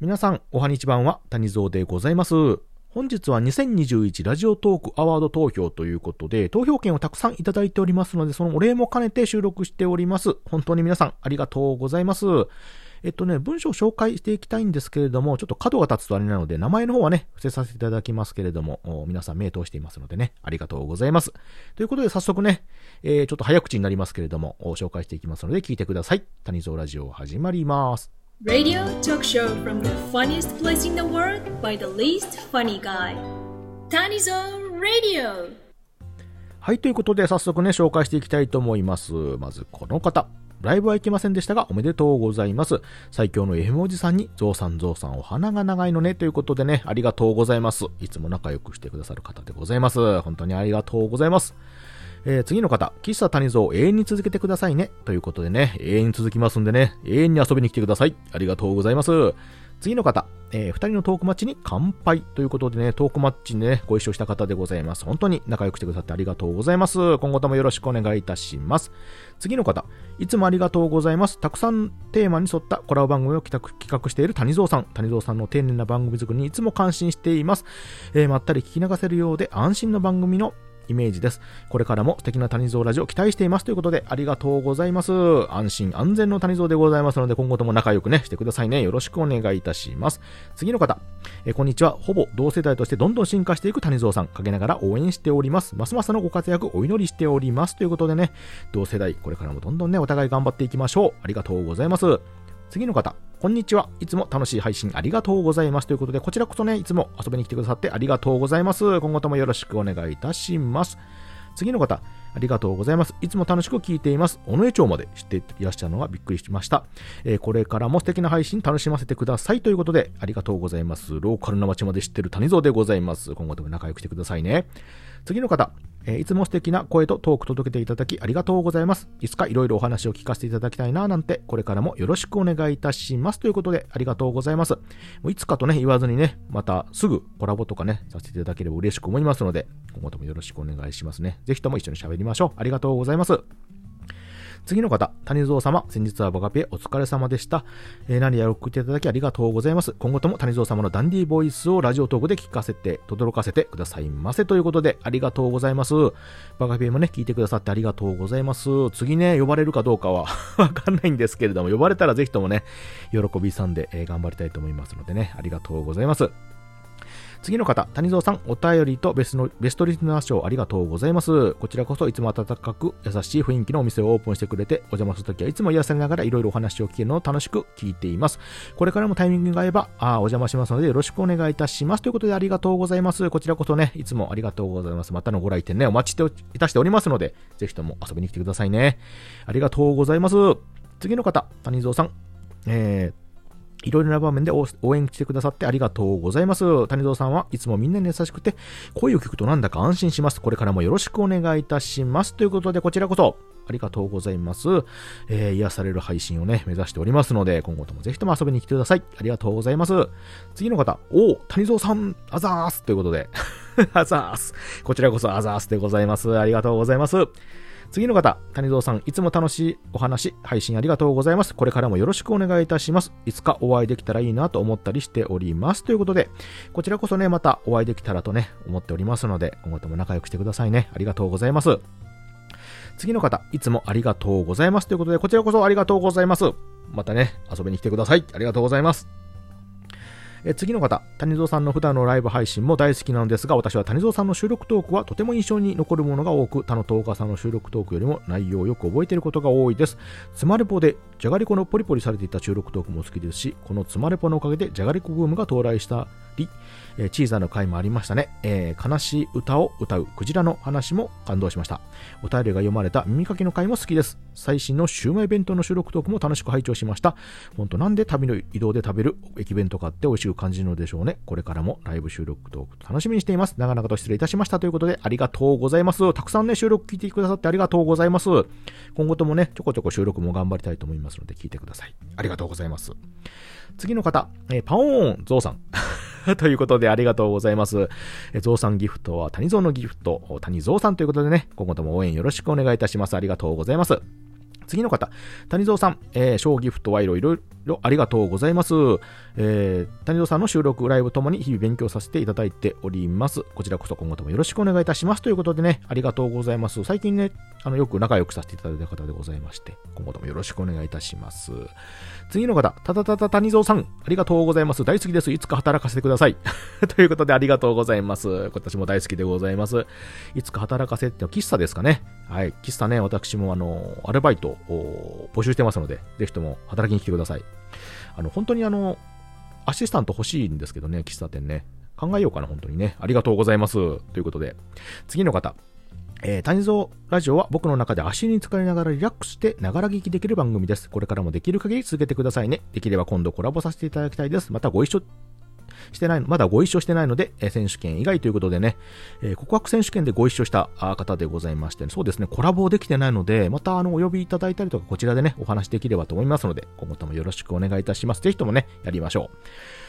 皆さん、おはにちばんは、谷蔵でございます。本日は2021ラジオトークアワード投票ということで、投票権をたくさんいただいておりますので、そのお礼も兼ねて収録しております。本当に皆さん、ありがとうございます。えっとね、文章を紹介していきたいんですけれども、ちょっと角が立つとあれなので、名前の方はね、伏せさせていただきますけれども、皆さん目通していますのでね、ありがとうございます。ということで、早速ね、えーちょっと早口になりますけれども、紹介していきますので、聞いてください。谷蔵ラジオ始まります。Radio talk show from the funniest place in the world by the least funny guy. Tanizo Radio. はい、ということで早速ね、紹介していきたいと思います。まずこの方。ライブは行けませんでしたが、おめでとうございます。最強の FM おじさんに、ゾウさんゾウさんお花が長いのね、ということでね、ありがとうございます。いつも仲良くしてくださる方でございます。本当にありがとうございます。えー次の方、喫茶谷蔵永遠に続けてくださいね。ということでね、永遠に続きますんでね、永遠に遊びに来てください。ありがとうございます。次の方、えー二人のトークマッチに乾杯ということでね、トークマッチでね、ご一緒した方でございます。本当に仲良くしてくださってありがとうございます。今後ともよろしくお願いいたします。次の方、いつもありがとうございます。たくさんテーマに沿ったコラボ番組を企画している谷蔵さん。谷蔵さんの丁寧な番組作りにいつも感心しています。えーまったり聞き流せるようで安心の番組のイメージです。これからも素敵な谷蔵ラジオを期待していますということでありがとうございます。安心安全の谷蔵でございますので今後とも仲良くねしてくださいね。よろしくお願いいたします。次の方、えこんにちは。ほぼ同世代としてどんどん進化していく谷蔵さん。陰ながら応援しております。ますますのご活躍お祈りしております。ということでね、同世代、これからもどんどんね、お互い頑張っていきましょう。ありがとうございます。次の方、こんにちは。いつも楽しい配信ありがとうございます。ということで、こちらこそね、いつも遊びに来てくださってありがとうございます。今後ともよろしくお願いいたします。次の方、ありがとうございます。いつも楽しく聞いています。尾上町まで知っていらっしゃるのがびっくりしました。えーこれからも素敵な配信楽しませてください。ということで、ありがとうございます。ローカルな街まで知ってる谷蔵でございます。今後とも仲良くしてくださいね。次の方、えーいつも素敵な声とトーク届けていただきありがとうございます。いつかいろいろお話を聞かせていただきたいななんて、これからもよろしくお願いいたします。ということで、ありがとうございます。いつかとね、言わずにね、またすぐコラボとかね、させていただければ嬉しく思いますので、今後ともよろしくお願いしますね。ぜひとも一緒に喋りましょう。ありがとうございます。次の方、谷蔵様、先日はバカペお疲れ様でした。えー何やら送っていただきありがとうございます。今後とも谷蔵様のダンディーボイスをラジオトークで聞かせて、轟かせてくださいませ。ということで、ありがとうございます。バカペもね、聞いてくださってありがとうございます。次ね、呼ばれるかどうかは わかんないんですけれども、呼ばれたらぜひともね、喜びさんで、えー頑張りたいと思いますのでね、ありがとうございます。次の方、谷蔵さん、お便りとベスのベストリスナー賞ありがとうございます。こちらこそいつも温かく優しい雰囲気のお店をオープンしてくれて、お邪魔するときはいつも癒されながらいろいろお話を聞けるのを楽しく聞いています。これからもタイミングが合えば、あお邪魔しますのでよろしくお願いいたします。ということでありがとうございます。こちらこそね、いつもありがとうございます。またのご来店ね、お待ちしていたしておりますので、ぜひとも遊びに来てくださいね。ありがとうございます。次の方、谷蔵さん、えー、いろいろな場面で応援してくださってありがとうございます。谷蔵さんはいつもみんなに優しくて、声を聞くとなんだか安心します。これからもよろしくお願いいたします。ということで、こちらこそ、ありがとうございます。えー癒される配信をね、目指しておりますので、今後ともぜひとも遊びに来てください。ありがとうございます。次の方、おお、谷蔵さん、あざーすということで、あざーす。こちらこそあざーすでございます。ありがとうございます。次の方、谷蔵さん、いつも楽しいお話、配信ありがとうございます。これからもよろしくお願いいたします。いつかお会いできたらいいなと思ったりしております。ということで、こちらこそね、またお会いできたらとね、思っておりますので、今後とも仲良くしてくださいね。ありがとうございます。次の方、いつもありがとうございます。ということで、こちらこそありがとうございます。またね、遊びに来てください。ありがとうございます。え次の方、谷蔵さんの普段のライブ配信も大好きなのですが、私は谷蔵さんの収録トークはとても印象に残るものが多く、他のトーカーさんの収録トークよりも内容をよく覚えていることが多いです。つまれぽで、じゃがりこのポリポリされていた収録トークも好きですし、このつまれぽのおかげでじゃがりこブームが到来したり、えーチーザーの回もありましたね、えー悲しい歌を歌うクジラの話も感動しました。お便りが読まれた耳かきの回も好きです。最新のシウマイ弁当の収録トークも楽しく拝聴しました。本当なんで旅の移動で食べる駅弁とかって美味し感じのでしょうね。これからもライブ収録トーク楽しみにしています。長々と失礼いたしましたということでありがとうございます。たくさんね、収録聞いてくださってありがとうございます。今後ともね、ちょこちょこ収録も頑張りたいと思いますので聞いてください。ありがとうございます。次の方、えーパオーンゾウさん。ということでありがとうございます。えゾウさんギフトは谷ゾウのギフト、谷ゾウさんということでね、今後とも応援よろしくお願いいたします。ありがとうございます。次の方、谷蔵さん、えー、小ギフトはいろいろありがとうございます。えー、谷蔵さんの収録、ライブともに日々勉強させていただいております。こちらこそ今後ともよろしくお願いいたします。ということでね、ありがとうございます。最近ね、あの、よく仲良くさせていただいた方でございまして、今後ともよろしくお願いいたします。次の方、たたたた谷蔵さん、ありがとうございます。大好きです。いつか働かせてください。ということでありがとうございます。私も大好きでございます。いつか働かせって喫茶ですかね。はい。喫茶ね、私もあの、アルバイトを募集してますので、ぜひとも働きに来てください。あの、本当にあの、アシスタント欲しいんですけどね、喫茶店ね。考えようかな、本当にね。ありがとうございます。ということで、次の方。えー、谷蔵ラジオは僕の中で足に疲れながらリラックスしてながら聞きできる番組です。これからもできる限り続けてくださいね。できれば今度コラボさせていただきたいです。またご一緒してない、まだご一緒してないので、え選手権以外ということでね、え告白選手権でご一緒した方でございまして、ねそうですね、コラボできてないので、またあの、お呼びいただいたりとか、こちらでね、お話できればと思いますので、今後ともよろしくお願いいたします。ぜひともね、やりましょう。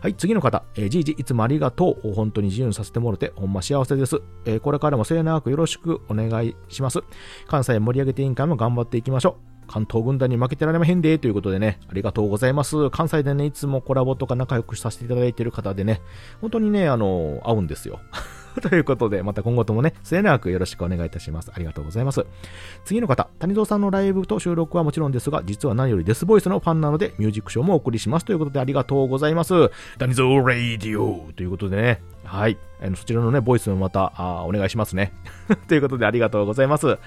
はい、次の方、えー、じいじ、いつもありがとう。本当に自由にさせてもらって、ほんま幸せです。えー、これからも末永くよろしくお願いします。関西盛り上げて委員会も頑張っていきましょう。関東軍団に負けてられまへんで、ということでね、ありがとうございます。関西でね、いつもコラボとか仲良くさせていただいている方でね、本当にね、あの、合うんですよ。ということで、また今後ともね、末永くよろしくお願いいたします。ありがとうございます。次の方、谷蔵さんのライブと収録はもちろんですが、実は何よりデスボイスのファンなので、ミュージックショーもお送りします。ということで、ありがとうございます。谷蔵ラディオということでね、はい。そちらのね、ボイスもまた、あお願いしますね。ということで、ありがとうございます。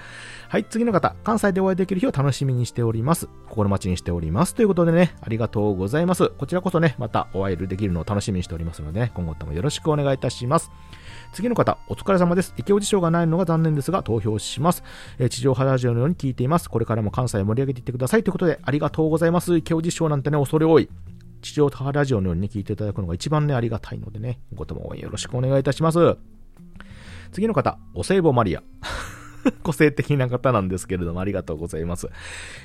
はい、次の方、関西でお会いできる日を楽しみにしております。心待ちにしております。ということでね、ありがとうございます。こちらこそね、またお会いできるのを楽しみにしておりますので、ね、今後ともよろしくお願いいたします。次の方、お疲れ様です。池尾辞書がないのが残念ですが、投票します。えー、地上波ラジオのように聞いています。これからも関西を盛り上げていってください。ということで、ありがとうございます。池尾辞書なんてね、恐れ多い。地上波ラジオのようにね、聞いていただくのが一番ね、ありがたいのでね、ごとも応援よろしくお願いいたします。次の方、お歳暮マリア。個性的な方なんですけれども、ありがとうございます。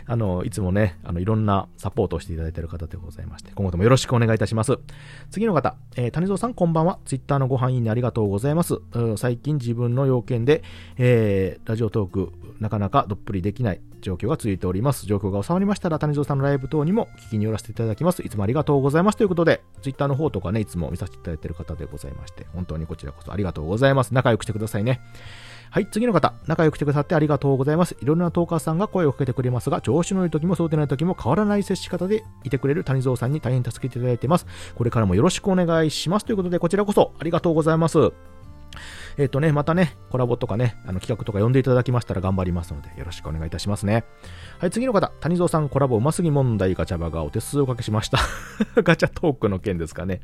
あの、いつもね、あの、いろんなサポートをしていただいている方でございまして、今後ともよろしくお願いいたします。次の方、えー、谷蔵さんこんばんは。ツイッターのご飯いいねありがとうございます。最近自分の要件で、えー、ラジオトーク、なかなかどっぷりできない状況が続いております。状況が収まりましたら、谷蔵さんのライブ等にも聞きに寄らせていただきます。いつもありがとうございます。ということで、ツイッターの方とかね、いつも見させていただいている方でございまして、本当にこちらこそありがとうございます。仲良くしてくださいね。はい、次の方、仲良くしてくださってありがとうございます。いろんなトーカーさんが声をかけてくれますが、調子のいい時もそうでない時も変わらない接し方でいてくれる谷蔵さんに大変助けていただいてます。これからもよろしくお願いします。ということで、こちらこそありがとうございます。えっ、ー、とね、またね、コラボとかね、あの企画とか呼んでいただきましたら頑張りますので、よろしくお願いいたしますね。はい、次の方、谷蔵さんコラボうますぎ問題ガチャバがお手数おかけしました。ガチャトークの件ですかね。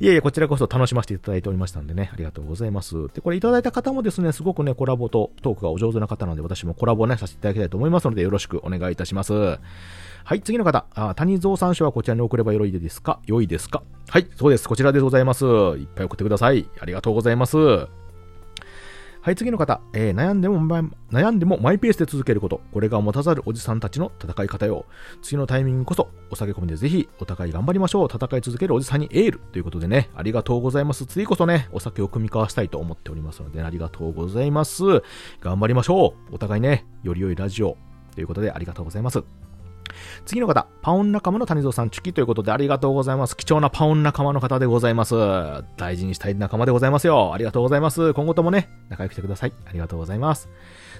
いえいえ、こちらこそ楽しませていただいておりましたんでね、ありがとうございます。で、これいただいた方もですね、すごくね、コラボとトークがお上手な方なので、私もコラボね、させていただきたいと思いますので、よろしくお願いいたします。はい、次の方、あ谷蔵さん書はこちらに送ればよろいですか良いですかはい、そうです。こちらでございます。いっぱい送ってください。ありがとうございます。はい、次の方、えー、悩んでも、悩んでもマイペースで続けること。これが持たざるおじさんたちの戦い方よ。次のタイミングこそ、お酒込みでぜひ、お互い頑張りましょう。戦い続けるおじさんにエール。ということでね、ありがとうございます。次こそね、お酒を組み交わしたいと思っておりますので、ありがとうございます。頑張りましょう。お互いね、より良いラジオ。ということで、ありがとうございます。次の方、パオン仲間の谷蔵さん、チュキということでありがとうございます。貴重なパオン仲間の方でございます。大事にしたい仲間でございますよ。ありがとうございます。今後ともね、仲良くしてください。ありがとうございます。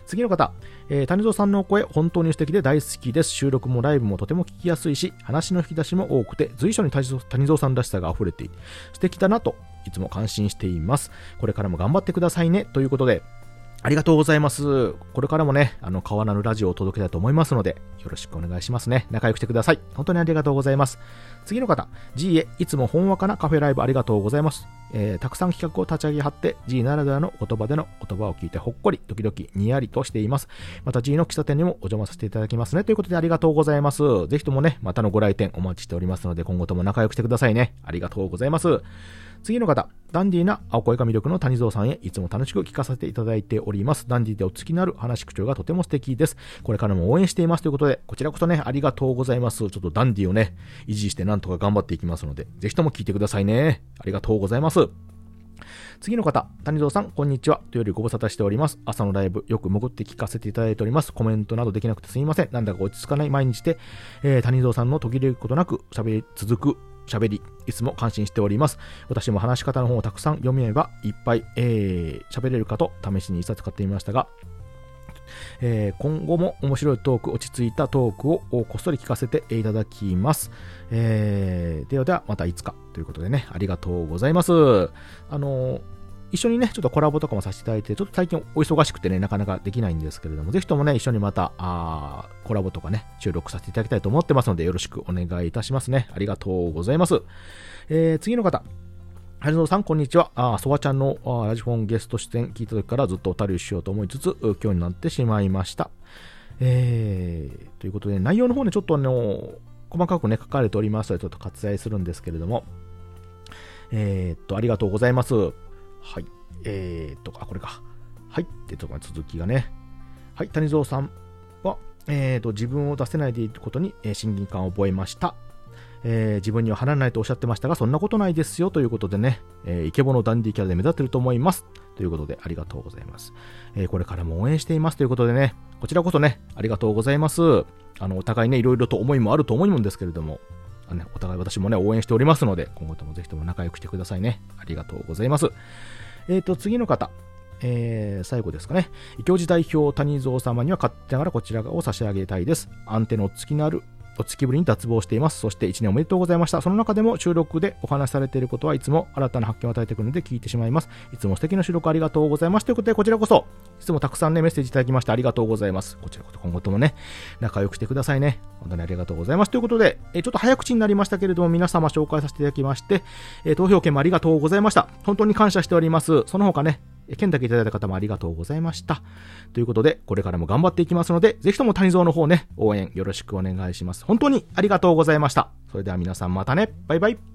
次の方、えー、谷蔵さんのお声、本当に素敵で大好きです。収録もライブもとても聞きやすいし、話の引き出しも多くて、随所に谷蔵さんらしさが溢れていて、素敵だなと、いつも感心しています。これからも頑張ってくださいね。ということで、ありがとうございます。これからもね、あの、変わらぬラジオを届けたいと思いますので、よろしくお願いしますね。仲良くしてください。本当にありがとうございます。次の方、GA、いつもほんわかなカフェライブありがとうございます。えー、たくさん企画を立ち上げはって、G ならではの言葉での言葉を聞いてほっこり、時々にやりとしています。また G の喫茶店にもお邪魔させていただきますね。ということでありがとうございます。ぜひともね、またのご来店お待ちしておりますので、今後とも仲良くしてくださいね。ありがとうございます。次の方、ダンディーな青声が魅力の谷蔵さんへいつも楽しく聞かせていただいております。ダンディーでお付きのある話口調がとても素敵です。これからも応援していますということで、こちらこそね、ありがとうございます。ちょっとダンディーをね、維持してなんとか頑張っていきますので、ぜひとも聞いてくださいね。ありがとうございます。次の方、谷蔵さん、こんにちは。というよりご無沙汰しております。朝のライブ、よく潜って聞かせていただいております。コメントなどできなくてすみません。なんだか落ち着かない毎日で、えー、谷蔵さんの途切れることなく喋り続く喋り、いつも感心しております。私も話し方の本をたくさん読み合えば、いっぱい、えー、喋れるかと試しに一冊買ってみましたが、えー、今後も面白いトーク、落ち着いたトークをこっそり聞かせていただきます。えー、ではではまたいつかということでね、ありがとうございます。あの一緒にね、ちょっとコラボとかもさせていただいて、ちょっと最近お忙しくてね、なかなかできないんですけれども、ぜひともね、一緒にまた、あコラボとかね、収録させていただきたいと思ってますので、よろしくお願いいたしますね。ありがとうございます。えー、次の方、はじのさん、こんにちは。あ、そばちゃんのラジフォンゲスト出演聞いた時からずっとおたりしようと思いつつ、今日になってしまいました。えー、ということで、内容の方ね、ちょっとあの、細かくね、書かれておりますので、ちょっと割愛するんですけれども、えー、っと、ありがとうございます。はい。えー、っと、あ、これか。はい。ってとこ続きがね。はい。谷蔵さんは、えー、っと、自分を出せないでいることに、えー、親近感を覚えました。えー、自分には離れないとおっしゃってましたが、そんなことないですよということでね、えー、イケボのダンディキャラで目立ってると思います。ということで、ありがとうございます。えー、これからも応援していますということでね、こちらこそね、ありがとうございます。あの、お互いね、いろいろと思いもあると思うんですけれども、あね、お互い私もね、応援しておりますので、今後ともぜひとも仲良くしてくださいね。ありがとうございます。えっ、ー、と、次の方。えー、最後ですかね。異教寺代表谷蔵様には勝手ながらこちらを差し上げたいです。アンテナを付きのあるお月ぶりに脱帽しています。そして1年おめでとうございました。その中でも収録でお話しされていることはいつも新たな発見を与えてくるので聞いてしまいます。いつも素敵な収録ありがとうございます。ということで、こちらこそ、いつもたくさんね、メッセージいただきましてありがとうございます。こちらこそ今後ともね、仲良くしてくださいね。本当にありがとうございます。ということで、えちょっと早口になりましたけれども、皆様紹介させていただきまして、え投票券もありがとうございました。本当に感謝しております。その他ね、剣だけいただいた方もありがとうございました。ということで、これからも頑張っていきますので、ぜひとも谷蔵の方ね、応援よろしくお願いします。本当にありがとうございました。それでは皆さんまたね。バイバイ。